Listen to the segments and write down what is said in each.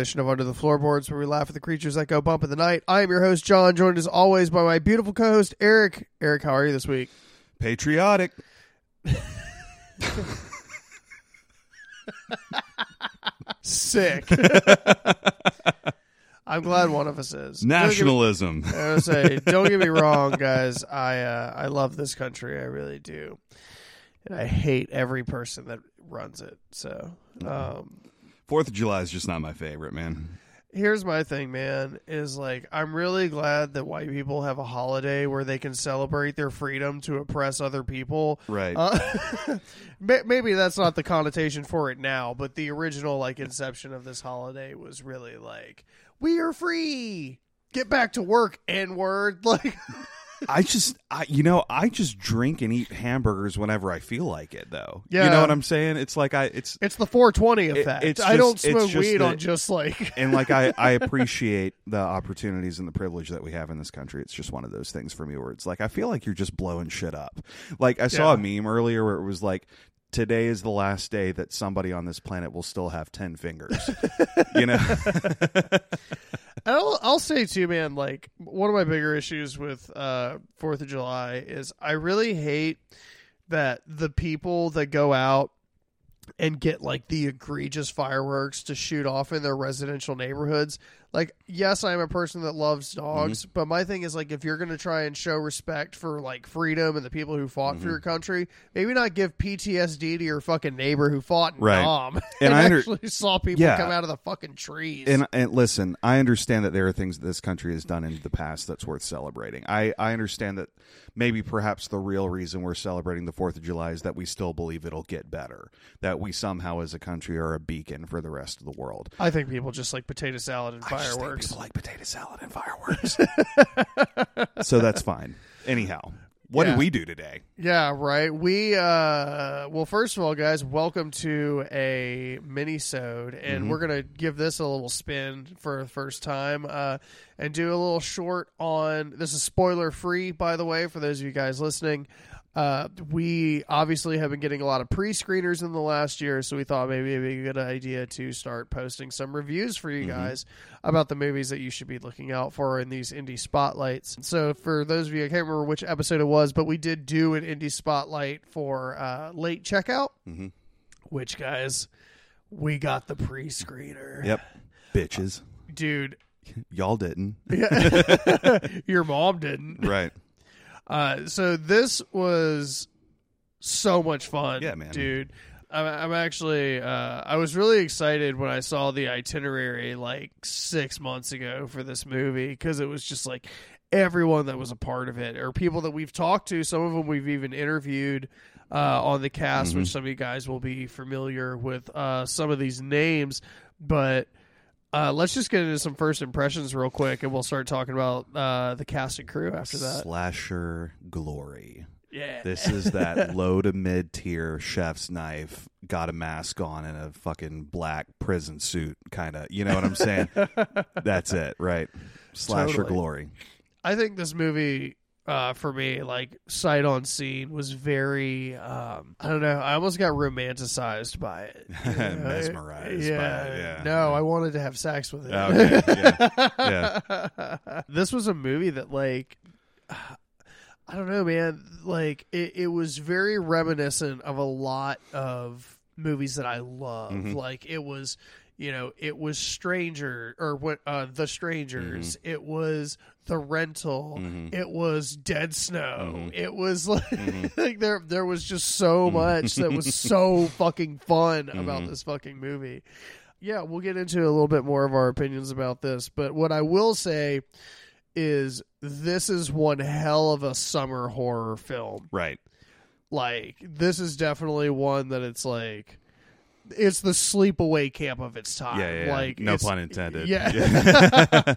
edition of Under the Floorboards, where we laugh at the creatures that go bump in the night. I am your host, John, joined as always by my beautiful co-host, Eric. Eric, how are you this week? Patriotic. Sick. I'm glad one of us is. Nationalism. Don't get me, I was say, don't get me wrong, guys. I uh, I love this country. I really do, and I hate every person that runs it. So, um, Fourth of July is just not my favorite, man. here's my thing, man, is like I'm really glad that white people have a holiday where they can celebrate their freedom to oppress other people. Right. Uh, maybe that's not the connotation for it now, but the original like inception of this holiday was really like we are free. Get back to work, N word. Like I just, I, you know, I just drink and eat hamburgers whenever I feel like it, though. Yeah. You know what I'm saying? It's like I, it's, it's the 420 effect. it's I don't it's smoke just weed on just like and like I, I appreciate the opportunities and the privilege that we have in this country. It's just one of those things for me where it's like I feel like you're just blowing shit up. Like I saw a meme earlier where it was like. Today is the last day that somebody on this planet will still have ten fingers. you know, I'll, I'll say too, man. Like one of my bigger issues with uh, Fourth of July is I really hate that the people that go out and get like the egregious fireworks to shoot off in their residential neighborhoods. Like, yes, I'm a person that loves dogs, Mm-hmm. but my thing is like if you're going to try and show respect for like freedom and the people who fought Mm-hmm. for your country, maybe not give PTSD to your fucking neighbor who fought in Right. Nam and, And I under- actually saw people Yeah. come out of the fucking trees. And and listen, I understand that there are things that this country has done in the past that's worth celebrating. I I understand that maybe perhaps the real reason we're celebrating the 4th of July is that we still believe it'll get better. That we somehow as a country are a beacon for the rest of the world. I think people just like potato salad and I just think fireworks. people like potato salad and fireworks. so that's fine. Anyhow, what Yeah. did we do today? Yeah, right. We uh well first of all guys, welcome to a mini sode and Mm-hmm. we're going to give this a little spin for the first time uh and do a little short on this is spoiler free by the way for those of you guys listening. Uh, we obviously have been getting a lot of pre-screeners in the last year, so we thought maybe it'd be a good idea to start posting some reviews for you guys about the movies that you should be looking out for in these indie spotlights. So, for those of you, I can't remember which episode it was, but we did do an indie spotlight for uh, late checkout, Mhm. which guys, we got the pre-screener, Yep. Bitches. dude. Y'all didn't. Yeah. Your mom didn't. Right. Uh, so this was so much fun, Yeah, man. dude. I'm, I'm actually, uh, I was really excited when I saw the itinerary like six months ago for this movie because it was just like everyone that was a part of it or people that we've talked to. Some of them we've even interviewed uh, on the cast, which some of you guys will be familiar with uh, some of these names, but. Uh, let's just get into some first impressions real quick, and we'll start talking about uh, the cast and crew after that. Slasher glory. Yeah, This is that low to mid tier chef's knife, got a mask on and a fucking black prison suit, kind of. You know what I'm saying? That's it, right? Slasher Totally. glory. I think this movie, uh, for me, like sight on scene, was very. Um, I don't know. I almost got romanticized by it, you know? Mesmerized by it, yeah. No, I wanted to have sex with it. Okay, yeah, yeah. this was a movie that, like, I don't know, man. Like, it, it was very reminiscent of a lot of movies that I love. Mhm. Like, it was, you know, it was Stranger or what, uh, The Strangers. It was The Rental. Mhm. It was Dead Snow. Mhm. It was like, Mhm. like there, there was just so much that was so fucking fun about Mhm. this fucking movie. Yeah, we'll get into a little bit more of our opinions about this, but what I will say is this is one hell of a summer horror film. Right. Like this is definitely one that it's like it's the sleepaway camp of its time. Yeah, yeah, yeah. Like no pun intended. Yeah.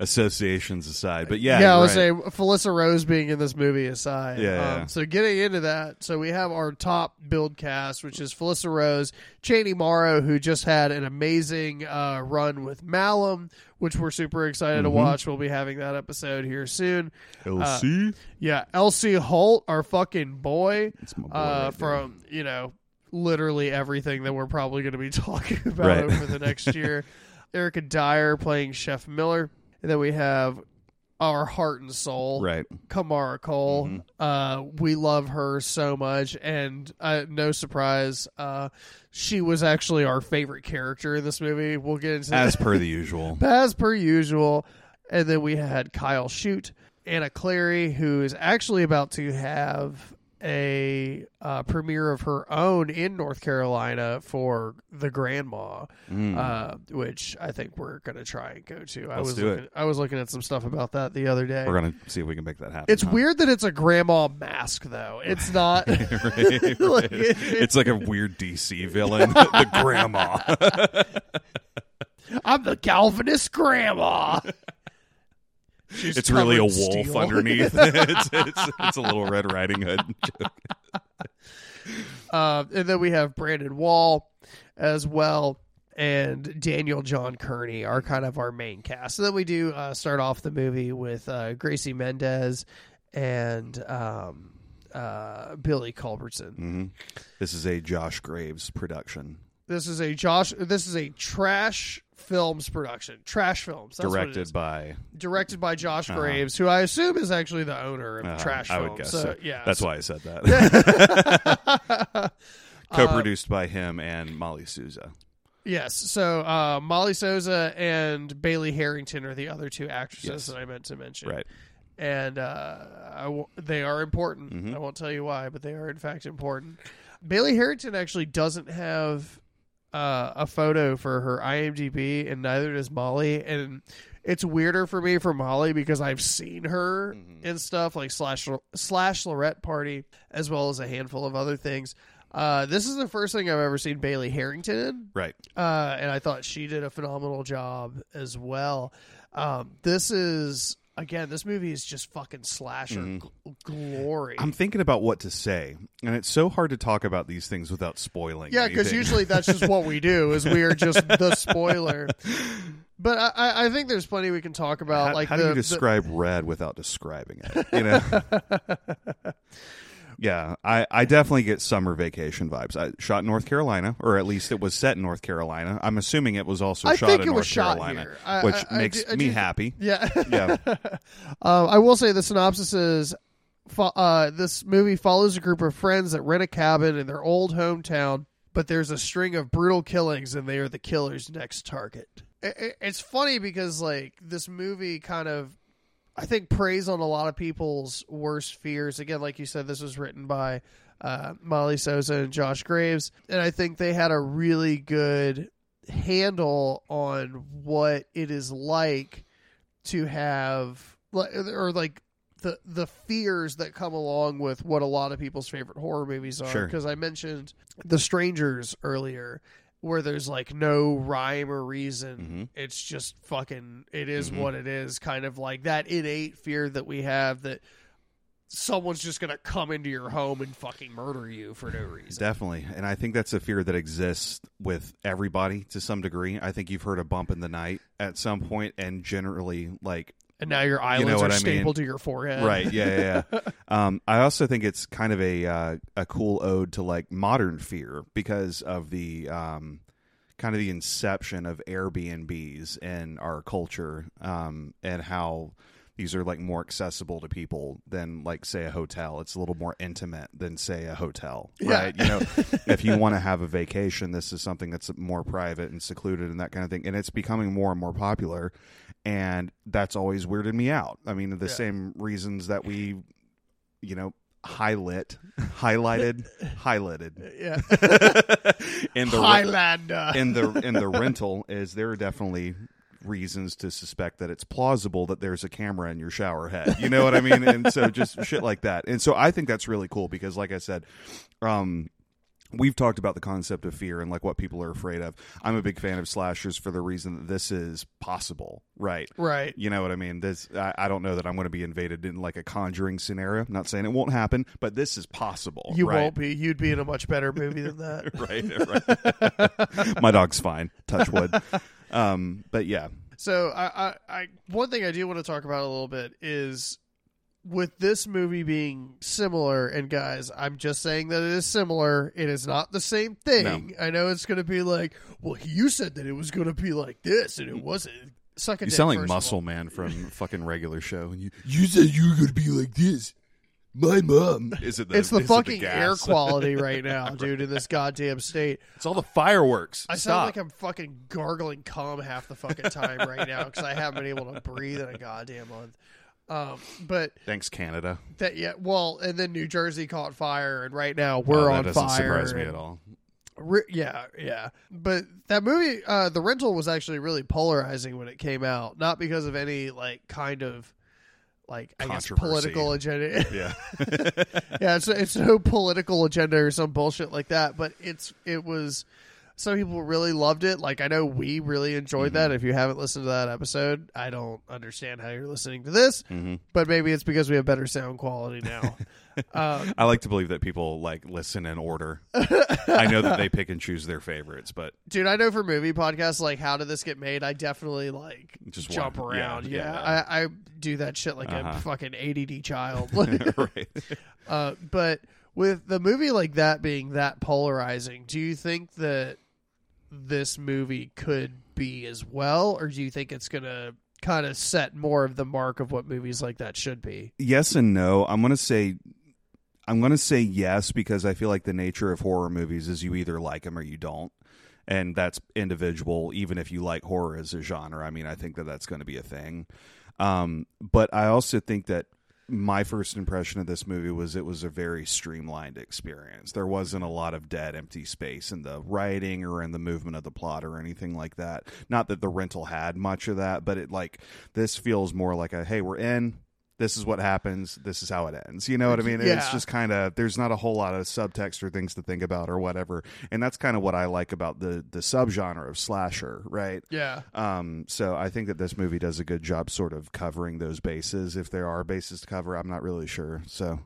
Associations aside, but yeah, yeah, I was right. saying Felissa Rose being in this movie aside. Yeah, yeah. Um, so getting into that, so we have our top build cast, which is Felissa Rose, Chaney Morrow, who just had an amazing uh, run with Malum, which we're super excited to Mhm. watch. We'll be having that episode here soon. LC. Yeah, LC Holt, our fucking boy, boy uh, right there. from you know literally everything that we're probably going to be talking about Right. over the next year. Erica Dyer playing Chef Miller, and then we have our heart and soul, Right. Kamara Cole. Mhm. Uh, we love her so much, and uh, no surprise, uh, she was actually our favorite character in this movie. We'll get into that. As per the usual. as per usual. And then we had Kyle Shoot, Anna Clary, who is actually about to have a uh, premiere of her own in North Carolina for the Grandma, Mm. uh, which I think we're gonna try and go to. I Let's was do it. looking, I was looking at some stuff about that the other day. We're gonna see if we can make that happen. It's huh? weird that it's a grandma mask, though. It's not. Right, right. Like, it- it's like a weird DC villain, the grandma. I'm the Calvinist grandma. She's it's really a wolf steel. underneath. it's, it's, it's a little Red Riding Hood. Uh, and then we have Brandon Wall as well, and Daniel John Kearney are kind of our main cast. And then we do uh, start off the movie with uh, Gracie Mendez and um, uh, Billy Culbertson. hmm This is a Josh Graves production, This is a Josh. This is a Trash Films production. Trash Films. That's directed by. directed by Josh Uh-huh. Graves, who I assume is actually the owner of uh, Trash I Films. would guess so, so. Yeah, That's so- why I said that. Uh, Co-produced by him and Molly Souza. Yes. So uh, Molly Souza and Bailey Harrington are the other two actresses Yes. that I meant to mention. Right. And uh, I w- they are important. Mhm. I won't tell you why, but they are in fact important. Bailey Harrington actually doesn't have uh, a photo for her IMDb, and neither does Molly. And it's weirder for me for Molly because I've seen her Mhm. in stuff like slash slash Lorette Party, as well as a handful of other things. Uh, this is the first thing I've ever seen Bailey Harrington in Right. uh, and I thought she did a phenomenal job as well. Um, this is again, this movie is just fucking slasher Mhm. gl- glory. I'm thinking about what to say, and it's so hard to talk about these things without spoiling. yeah, because usually that's just what we do is we are just the spoiler. But I- I, think there's plenty we can talk about. how, like how the, do you the- describe red without describing it? You know. yeah, I, I definitely get summer vacation vibes. I shot in North Carolina, or at least it was set in North Carolina. I'm assuming it was also I shot think in it North was shot Carolina, here. I- which I- I makes do- I me do- happy. yeah. Yeah. Um, I will say the synopsis is fo- uh, this movie follows a group of friends that rent a cabin in their old hometown, but there's a string of brutal killings, and they are the killer's next target. I- I- It's funny because like this movie kind of, I think, preys on a lot of people's worst fears. Again, like you said, this was written by uh, Molly Sosa and Josh Graves, and I think they had a really good handle on what it is like to have or like the the fears that come along with what a lot of people's favorite horror movies are Sure. because I mentioned The Strangers earlier where there's like no rhyme or reason Mhm. it's just fucking it is Mhm. what it is kind of like that innate fear that we have that someone's just going to come into your home and fucking murder you for no reason. Definitely. And I think that's a fear that exists with everybody to some degree. I think you've heard a bump in the night at some point and generally like And now your eyelids what are I mean. stapled to your forehead. Right. Yeah. Yeah. yeah. um, I also think it's kind of a uh, a cool ode to like modern fear because of the um, kind of the inception of Airbnbs in our culture um, and how these are like more accessible to people than like say a hotel. It's a little more intimate than say a hotel, Yeah. right? You know, if you want to have a vacation, this is something that's more private and secluded and that kind of thing. And it's becoming more and more popular, and that's always weirded me out. I mean, the Yeah. same reasons that we, you know, highlight, highlighted, highlighted Yeah. in the Highlander. in the in the rental is there are definitely reasons to suspect that it's plausible that there's a camera in your shower head. You know what I mean? And so just shit like that. And so I think that's really cool because like I said, um we've talked about the concept of fear and like what people are afraid of. I'm a big fan of slashers for the reason that this is possible, right? right. You know what I mean? This I, I don't know that I'm going to be invaded in like a conjuring scenario. I'm not saying it won't happen, but this is possible. You right? won't be. You'd be in a much better movie than that. right, right. My dog's fine. Touch wood. Um, but yeah, So I, I, I, one thing I do want to talk about a little bit is with this movie being similar, and guys, I'm just saying that it is similar. It is not the same thing. I know it's going to be like, well, you said that it was going to be like this, and it wasn't. Suck a You dick, sound like first all. Muscle Man from fucking regular show. You, you said you were going to be like this. My mom. Is it the, It's the is it fucking gas? air quality right now, dude, in this goddamn state. It's all the fireworks. I sound like I'm fucking gargling cum half the fucking time right now because I haven't been able to breathe in a goddamn month. Um, but Thanks, Canada. that yeah, well, and then New Jersey caught fire, and right now we're Oh, that on doesn't fire. surprise me and- at all. Re- yeah, yeah. But that movie, uh, The Rental, was actually really polarizing when it came out. Not because of any like kind of like I guess political agenda. Yeah. yeah, it's it's no political agenda or some bullshit like that. But it's it was. Some people really loved it. Like I know we really enjoyed that. If you haven't listened to that episode, I don't understand how you're listening to this. hmm But maybe it's because we have better sound quality now. um, I like to believe that people like listen in order. I know that they pick and choose their favorites, but dude i know for movie podcasts like how did this get made i definitely like Just jump yeah, around yeah, yeah. I, I do that shit like Uh-huh. a fucking add child right. uh, but with the movie like that being that polarizing do you think that this movie could be as well or do you think it's gonna kind of set more of the mark of what movies like that should be yes and no. I'm to say I'm going to say yes because I feel like the nature of horror movies is you either like them or you don't. And that's individual even if you like horror as a genre. I mean, I think that that's going to be a thing. Um, but I also think that my first impression of this movie was it was a very streamlined experience. There wasn't a lot of dead empty space in the writing or in the movement of the plot or anything like that. Not that the rental had much of that, but it like this feels more like a hey, we're in. This is what happens. This is how it ends. You know what I mean? It's just kind of there's not a whole lot of subtext or things to think about or whatever. And that's kind of what I like about the the subgenre of slasher, right? yeah Um, so I think that this movie does a good job sort of covering those bases. If there are bases to cover, I'm not really sure. So,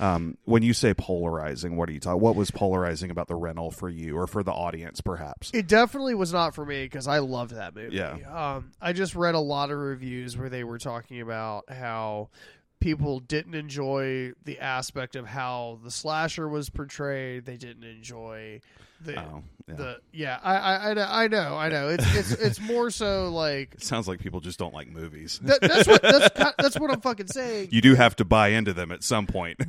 um, when you say polarizing, what are you talking? What was polarizing about the rental for you or for the audience, perhaps? It definitely was not for me because I loved that movie. Yeah. Um, I just read a lot of reviews where they were talking about how people didn't enjoy the aspect of how the slasher was portrayed. They didn't enjoy the Oh, yeah. the yeah. I, I I know I know I know. It's it's it's more so like it sounds like people just don't like movies. that, that's what that's that's what I'm fucking saying. you do have to buy into them at some point.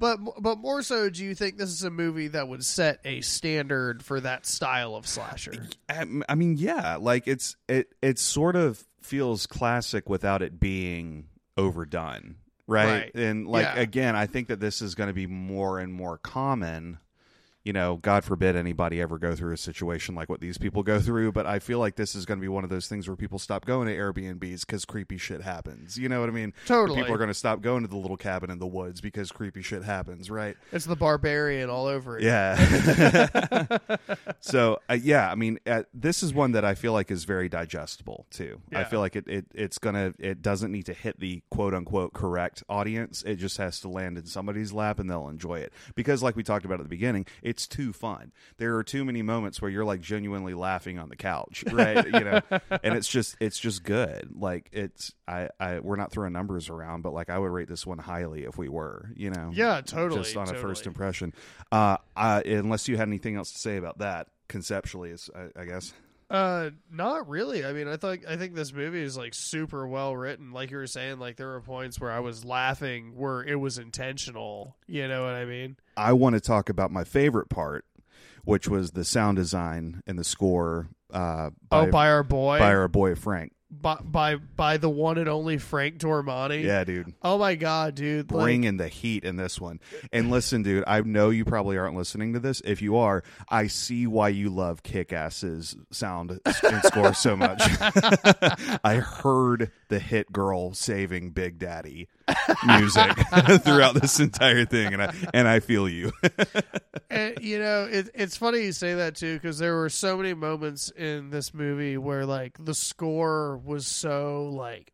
But but more so, do you think this is a movie that would set a standard for that style of slasher? I I mean, yeah, like it's it it sort of feels classic without it being overdone, right? Right. And like Yeah. again, I think that this is going to be more and more common. You know, God forbid anybody ever go through a situation like what these people go through, but I feel like this is going to be one of those things where people stop going to Airbnbs because creepy shit happens. You know what I mean? Totally. People are going to stop going to the little cabin in the woods because creepy shit happens, right? It's the barbarian all over it. Yeah. so uh, yeah, I mean, uh, this is one that I feel like is very digestible too. I feel like it, it it's gonna it doesn't need to hit the quote unquote correct audience. It just has to land in somebody's lap and they'll enjoy it because, like we talked about at the beginning, it's too fun. There are too many moments where you're like genuinely laughing on the couch, right? you know, and it's just it's just good. Like it's I I we're not throwing numbers around, but like I would rate this one highly if we were, you know, Yeah, totally. just on a first impression. Uh, uh, unless you had anything else to say about that, conceptually, is I, I guess. Uh, not really. I mean, I think I think this movie is like super well written. Like you were saying, like there were points where I was laughing where it was intentional. You know what I mean? I want to talk about my favorite part, which was the sound design and the score. Uh, by, oh, by our boy, by our boy Frank. By, by by the one and only Frank Dormani. Yeah, dude. Oh my god, dude! Like, Bringing the heat in this one. And listen, dude, I know you probably aren't listening to this. If you are, I see why you love Kick Ass's sound and score so much. I heard the hit girl saving Big Daddy music throughout this entire thing, and I and I feel you. and, you know, it, it's funny you say that too because there were so many moments in this movie where like the score was so like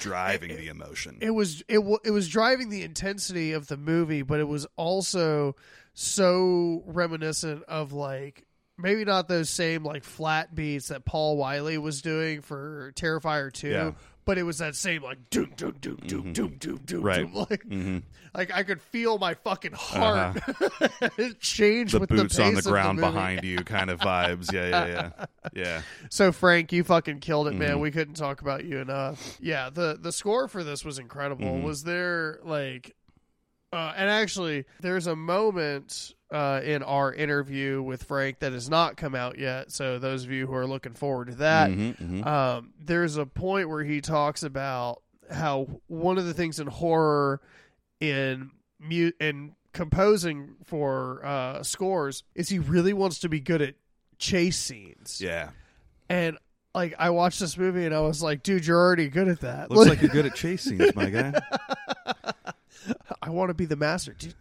Driving the emotion. it was it w- it was driving the intensity of the movie, but it was also so reminiscent of like maybe not those same like flat beats that Paul Wiley was doing for Terrifier two, Yeah. but it was that same like doom doom doom doom doom doom doom Right. doom like hmm like I could feel my fucking heart change The with boots the on the ground movie. behind you kind of vibes. Yeah, yeah, yeah. Yeah. So Frank, you fucking killed it, Mm-hmm. man. We couldn't talk about you enough. Yeah, the the score for this was incredible. Mhm. Was there like uh, and actually there's a moment uh, in our interview with Frank that has not come out yet. So those of you who are looking forward to that, Mhm, mhm. um, there's a point where he talks about how one of the things in horror in mu- in composing for uh, scores is he really wants to be good at chase scenes. yeah. And like I watched this movie and I was like, dude, you're already good at that. Looks like you're good at chase scenes, my guy. I want to be the master, dude.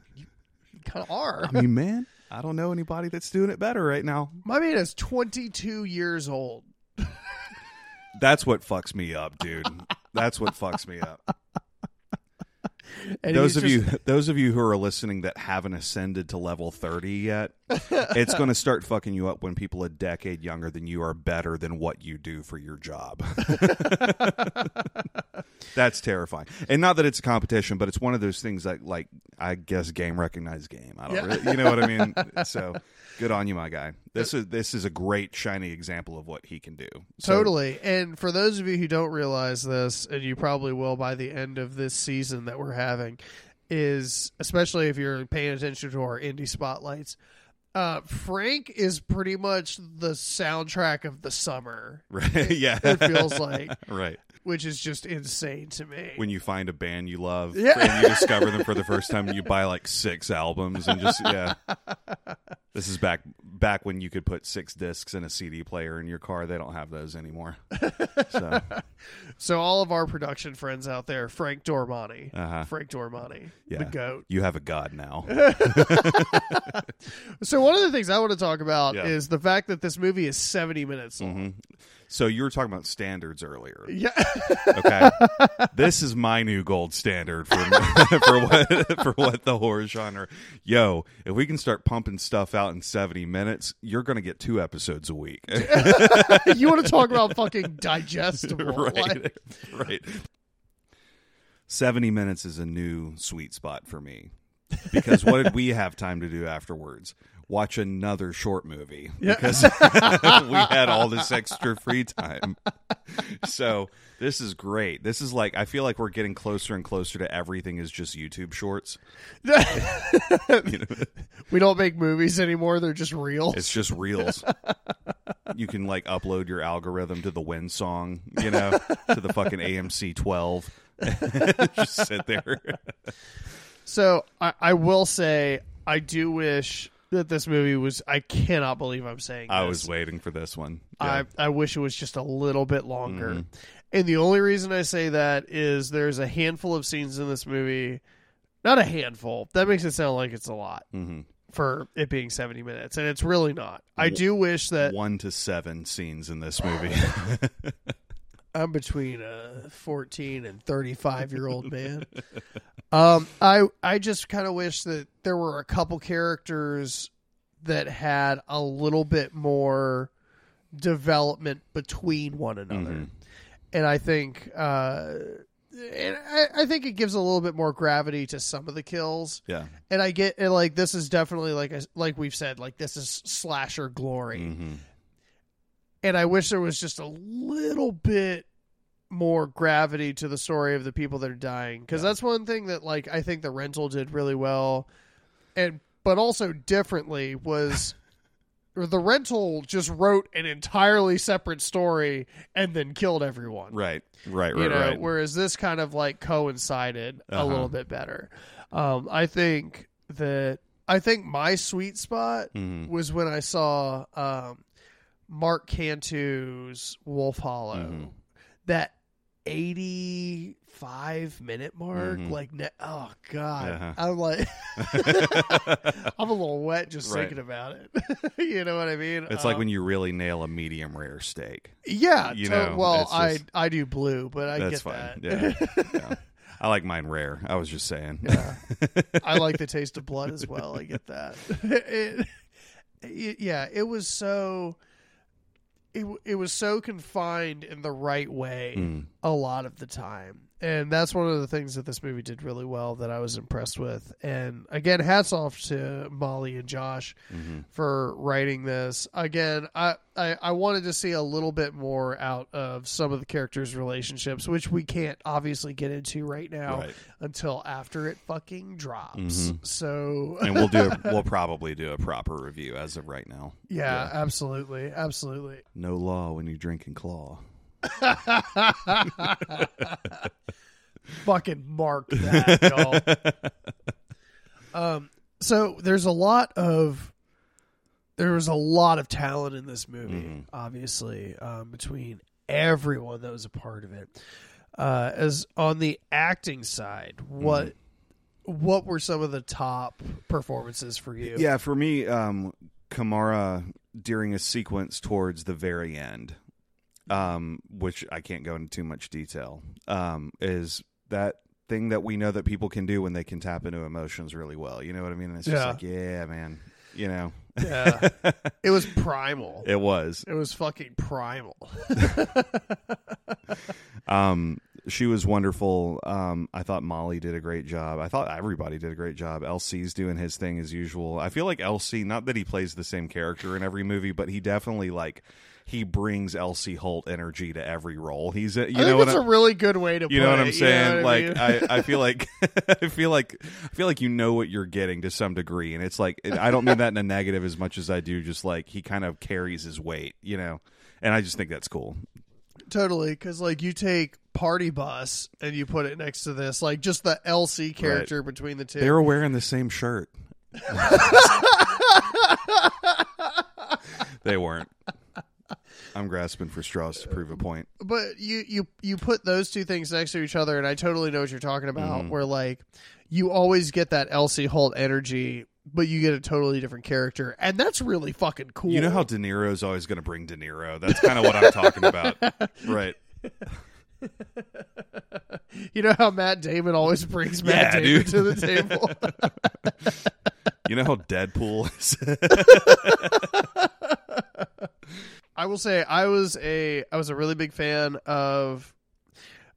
You, you kind of are. I mean, man, I don't know anybody that's doing it better right now. My man is 22 years old. That's what fucks me up, dude. That's what fucks me up. And those of just- you those of you who are listening that haven't ascended to level 30 yet it's going to start fucking you up when people a decade younger than you are better than what you do for your job. That's terrifying. And not that it's a competition but it's one of those things that like i guess game recognized game. I don't Yeah. really, you know what i mean? So good on you my guy. This is this is a great shiny example of what he can do. So- Totally. And for those of you who don't realize this, and you probably will by the end of this season that we're having, is especially if you're paying attention to our indie spotlights, uh, Frank is pretty much the soundtrack of the summer. right yeah It feels like, right which is just insane to me. when you find a band you love Yeah. and you discover them for the first time and you buy like six albums and just yeah this is back back when you could put six discs in a cd player in your car they don't have those anymore so so all of our production friends out there, Frank Dormani, uh-huh. Frank Dormani, Yeah. the goat. you have a god now So one of the things I want to talk about Yeah. is the fact that this movie is 70 minutes long. Mhm. So you were talking about standards earlier. Yeah. okay. This is my new gold standard for for what for what the horror genre. Yo if we can start pumping stuff out in 70 minutes you're gonna get two episodes a week. You want to talk about fucking digestible? right Like, right. 70 minutes is a new sweet spot for me. Because what did we have time to do afterwards watch another short movie Yeah. because we had all this extra free time. So this is great. This is like i feel like we're getting closer and closer to everything is just youtube shorts. You know, we don't make movies anymore; they're just real. it's just reels. You can like upload your algorithm to the win song you know to the fucking amc 12 just sit there. So I, I will say, I do wish that this movie was. I cannot believe I'm saying. i this. was waiting for this one Yeah. I I wish it was just a little bit longer. Mhm. And the only reason I say that is there's a handful of scenes in this movie. Not a handful. That makes it sound like it's a lot Mhm. for it being 70 minutes, and it's really not. I do wish that one to seven scenes in this movie I'm between a 14 and 35 year old man. um, I I just kind of wish that there were a couple characters that had a little bit more development between one another, Mhm. and I think uh, and I, I think it gives a little bit more gravity to some of the kills. yeah And I get and like this is definitely like a, like we've said like this is slasher glory Mhm. and I wish there was just a little bit more gravity to the story of the people that are dying because Yeah. that's one thing that like I think the rental did really well, and but also differently was. The rental just wrote an entirely separate story and then killed everyone. right right you right know, right whereas this kind of like coincided a Uh-huh. little bit better. Um, I think that I think my sweet spot Mhm. was when I saw um, Mark Cantu's Wolf Hollow. Mhm. That eighty-five minute mark, Mhm. like, oh god, Uh-huh. I'm like, I'm a little wet just Right. thinking about it. you know what I mean? it's like Um, when you really nail a medium rare steak yeah, you to- know, well, it's I I do blue, but I that's get fine that. yeah. yeah i like mine rare i was just saying Yeah. I like the taste of blood as well. I get that. It- it- yeah, it was so. It it was so confined in the right way Mm. a lot of the time. And that's one of the things that this movie did really well that I was impressed with. And again, hats off to Molly and Josh hmm for writing this. Again, I, I I wanted to see a little bit more out of some of the characters' relationships, which we can't obviously get into right now Right. until after it fucking drops. Mhm. So and we'll do. A, we'll probably do a proper review as of right now. yeah, absolutely, absolutely. No law when you drink and claw. fucking mark that, y'all. Um, so there's a lot of there was a lot of talent in this movie, Mhm. obviously, um, between everyone that was a part of it. Uh, as on the acting side, what what were some of the top performances for you? Yeah, for me, um, Kamara during a sequence towards the very end, um, which I can't go into too much detail, um, is that thing that we know that people can do when they can tap into emotions really well. You know what I mean? It's just Yeah. like, yeah, man. You know, Yeah. it was primal. it was. It was fucking primal. Um, she was wonderful. Um, I thought Molly did a great job. I thought everybody did a great job. LC's doing his thing as usual. I feel like LC, not that he plays the same character in every movie, but he definitely like he brings LC Holt energy to every role. He's a, you I know that's a really good way to you put know what it, I'm you saying? what I like mean? I, I feel like I feel like I feel like you know what you're getting to some degree, and it's like I don't mean that in a negative as much as I do just like he kind of carries his weight, you know. And I just think that's cool. Totally, because like you take Party Bus and you put it next to this, like just the LC character between the two. They were wearing the same shirt. they weren't. I'm grasping for straws to prove a point. but you you you put those two things next to each other, and I totally know what you're talking about. Mhm. Where like you always get that LC Holt energy, but you get a totally different character, and that's really fucking cool. You know how De Niro's always going to bring De Niro. That's kind of what I'm talking about, right? you know how Matt Damon always brings Matt Yeah, Damon dude. to the table. You know how Deadpool is. I will say I was a I was a really big fan of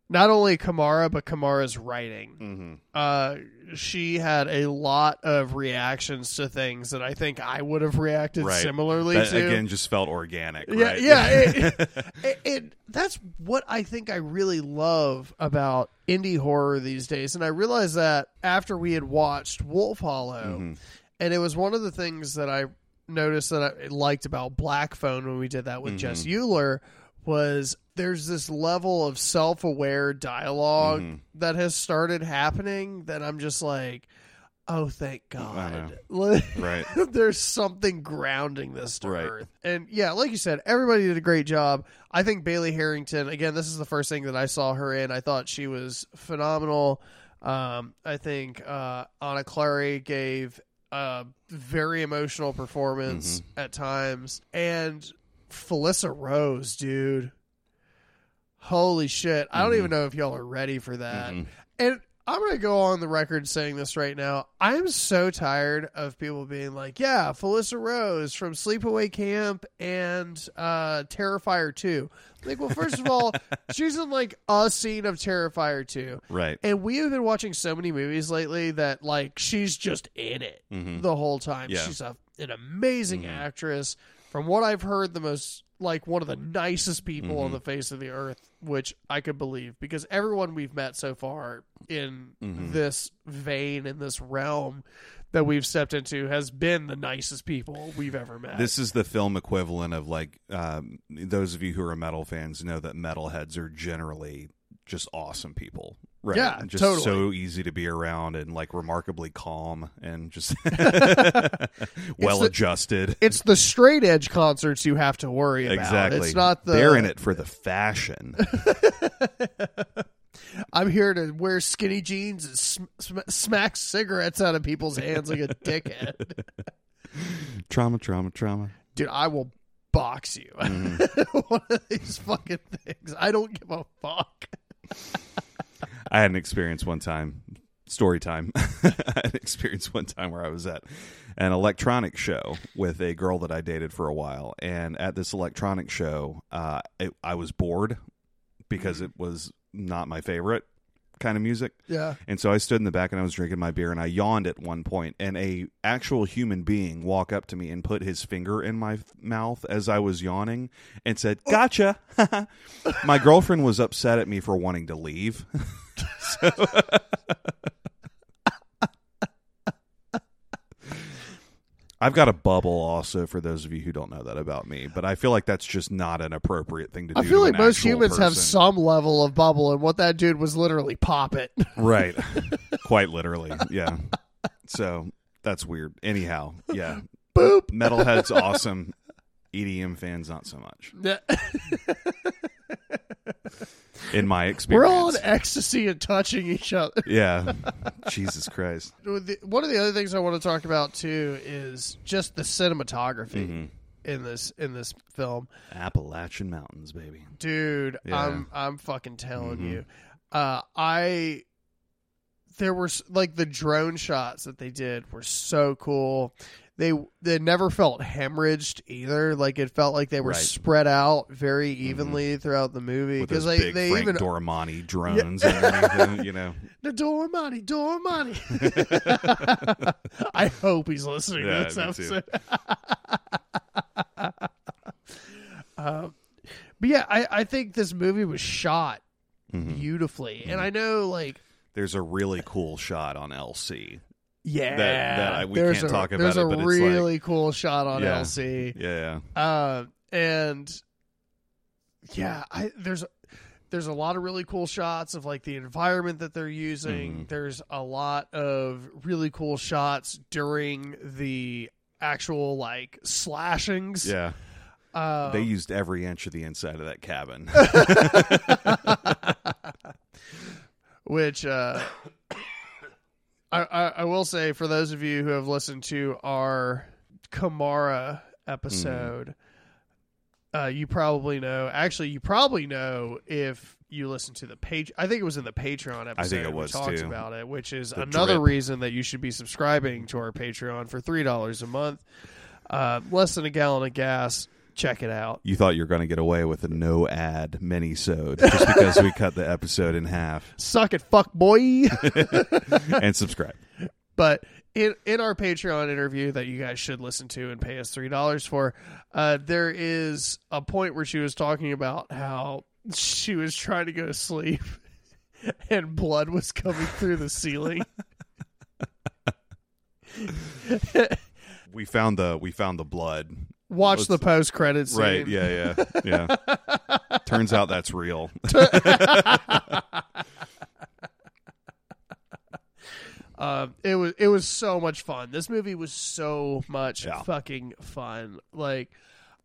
not only Kamara but Kamara's writing. hmm Uh, she had a lot of reactions to things that I think I would have reacted Right. similarly That to. again just felt organic. yeah, right? yeah. It, it, it, that's what I think I really love about indie horror these days, and I realized that after we had watched Wolf Hollow, Mhm. and it was one of the things that I noticed that I liked about Black Phone when we did that with Mhm. Jess Euler was there's this level of self-aware dialog Mhm. that has started happening that I'm just like, oh, thank God. Right. There's something grounding this to Right. earth. And yeah, like you said, everybody did a great job. I think Bailey Harrington, again, this is the first thing that I saw her in. I thought she was phenomenal. Um, I think uh, Anna Clary gave a very emotional performance Mm-hmm. at times. And Felissa Rose, dude. Holy shit. I don't even know if y'all are ready for that. Mhm. And I'm going to go on the record saying this right now. I'm so tired of people being like, yeah, Felissa Rose from Sleepaway Camp and uh, Terrifier 2. Like, well, first of all, she's in like a scene of Terrifier 2. Right. And we have been watching so many movies lately that like she's just in it Mhm. the whole time. Yeah. She's a, an amazing Mhm. actress. From what I've heard, the most like one of the nicest people on Mhm. the face of the earth, which I could believe because everyone we've met so far in Mhm. this vein in this realm that we've stepped into has been the nicest people we've ever met. This is the film equivalent of like um, those of you who are metal fans know that metalheads are generally just awesome people. Right. Yeah, just totally. so easy to be around and like remarkably calm and just well adjusted. it's the straight edge concerts you have to worry about. Exactly. It's not the They're in it for the fashion. I'm here to wear skinny jeans and sm- sm- smack cigarettes out of people's hands like a dickhead. trauma, trauma, trauma. Dude, I will box you. Mm-hmm. One of these fucking things. I don't give a fuck. I had an experience one time story time. I had an experience one time where I was at an electronic show with a girl that I dated for a while, and at this electronic show, uh, it, I was bored because it was not my favorite kind of music. Yeah. And so I stood in the back and I was drinking my beer and I yawned at one point and a actual human being walked up to me and put his finger in my mouth as I was yawning and said, oh. "Gotcha." my girlfriend was upset at me for wanting to leave. so I've got a bubble also for those of you who don't know that about me, but I feel like that's just not an appropriate thing to do. I feel like most humans have some level of bubble, and what that dude was literally pop it. Right. Quite literally. Yeah. So that's weird. Anyhow, yeah. Boop. Metalhead's awesome. EDM fans, not so much. In my experience. We're all in ecstasy and touching each other. yeah. Jesus Christ. One of the other things I want to talk about too is just the cinematography Mhm. in this in this film. Appalachian Mountains, baby. dude Yeah. i'm i'm fucking telling Mhm. you uh i there were like the drone shots that they did were so cool they they never felt hemorrhaged either like it felt like they were Right. spread out very evenly throughout the movie because they, they Frank even Dormani drones it, you know. the Dormani, Dormani. I hope he's listening Yeah, to this episode. um, but yeah, I, I think this movie was shot Mhm. beautifully, and I know like There's a really cool shot on LC. Yeah, that I- we there's can't a, talk about there's it, a but it's like- really cool shot on Yeah. LC. Yeah. Uh, and yeah, I there's there's a lot of really cool shots of like the environment that they're using. Mhm. There's a lot of really cool shots during the actual like slashings. Yeah. Uh, They used every inch of the inside of that cabin. which uh, I, I I will say for those of you who have listened to our Kamara episode, uh, you probably know. Actually, you probably know if you listen to the page. I think it was in the Patreon episode. I think it we was, talked too. about it, which is The another drip. reason that you should be subscribing to our Patreon for three dollars a month. Uh, less than a gallon of gas. Check it out. you thought you were going to get away with a no ad mini sode just because we cut the episode in half Suck it, fuck boy. and subscribe. But in in our Patreon interview that you guys should listen to and pay us three dollars for, uh, there is a point where she was talking about how she was trying to go to sleep and blood was coming through the ceiling. We found the we found the blood. Watch Let's- the post credit scene. Right, yeah, yeah. Yeah. Turns out that's real. Uh, it was it was so much fun. This movie was so much Yeah. fucking fun. Like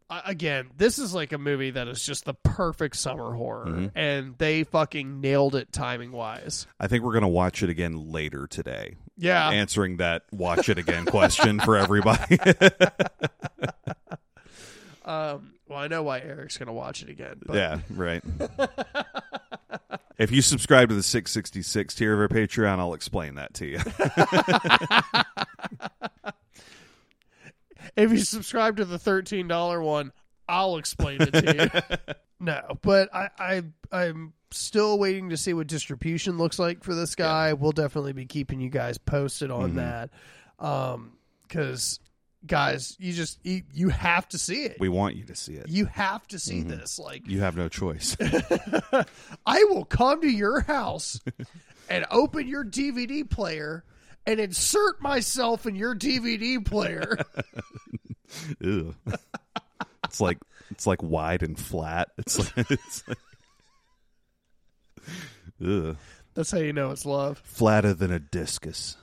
I- again, this is like a movie that is just the perfect summer horror, Mhm. and they fucking nailed it timing wise. I think we're going to watch it again later today. Yeah, Answering that watch it again question for everybody. um, well, I know why Eric's gonna watch it again. But yeah, right. If you subscribe to the 666 tier of our Patreon, I'll explain that to you. if you subscribe to the thirteen dollar one, I'll explain it to you. no, but I, I I'm still waiting to see what distribution looks like for this guy. We'll definitely be keeping you guys posted on Mhm. that. Um, because guys, you just you, you have to see it. We want you to see it. you have to see Mhm. this. Like You have no choice. I will come to your house and open your DVD player and insert myself in your DVD player. Ew. It's like it's like wide and flat. It's like it's like Ugh. That's how you know it's love. flatter than a discus.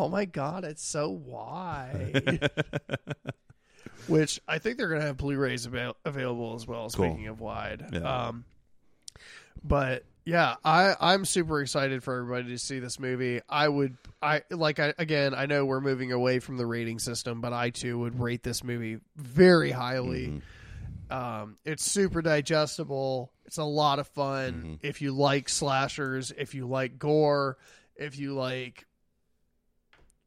Oh my god, it's so wide. Which I think they're going to have Blu-rays avail- available as well. Cool. Speaking of wide, Yeah. um, but yeah, I I'm super excited for everybody to see this movie. I would I like I again I know we're moving away from the rating system, but I too would rate this movie very highly. Mhm. Um, it's super digestible. It's a lot of fun. Mm-hmm. If you like slashers, if you like gore, if you like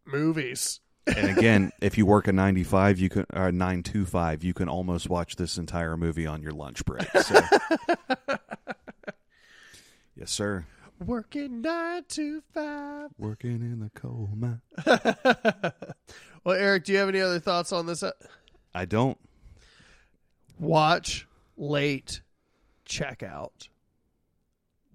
movies. and again, if you work a 95, you can or 925, you can almost watch this entire movie on your lunch break. So. yes, sir. Working nine to five. Working in the coal mine. well, Eric, do you have any other thoughts on this? I don't. Watch late, check out.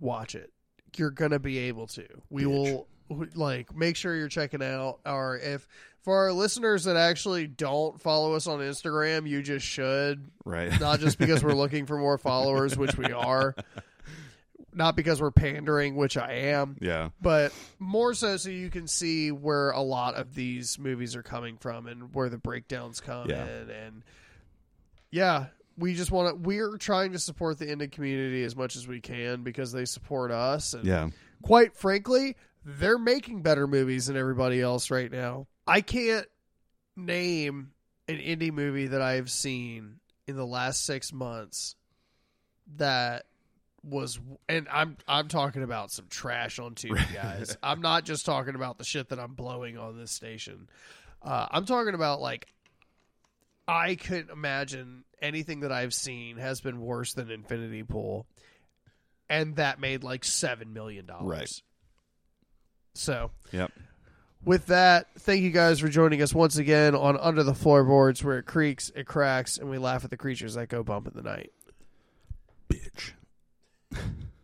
Watch it. You're gonna be able to. We Bitch. will like make sure you're checking out our if for our listeners that actually don't follow us on Instagram, you just should. Right. Not just because we're looking for more followers, which we are. Not because we're pandering, which I am yeah. but more so so you can see where a lot of these movies are coming from and where the breakdowns come Yeah. in and yeah we just want to we're trying to support the indie community as much as we can because they support us and Yeah. quite frankly they're making better movies than everybody else right now. I can't name an indie movie that i've seen in the last six months that was and i'm i'm talking about some trash on tv guys. I'm not just talking about the shit that i'm blowing on this station. Uh, i'm talking about like i couldn't imagine anything that i've seen has been worse than infinity pool and that made like seven million dollars. Right. So Yep. with that, thank you guys for joining us once again on Under the Floorboards, where it creaks, it cracks, and we laugh at the creatures that go bump in the night. Bitch.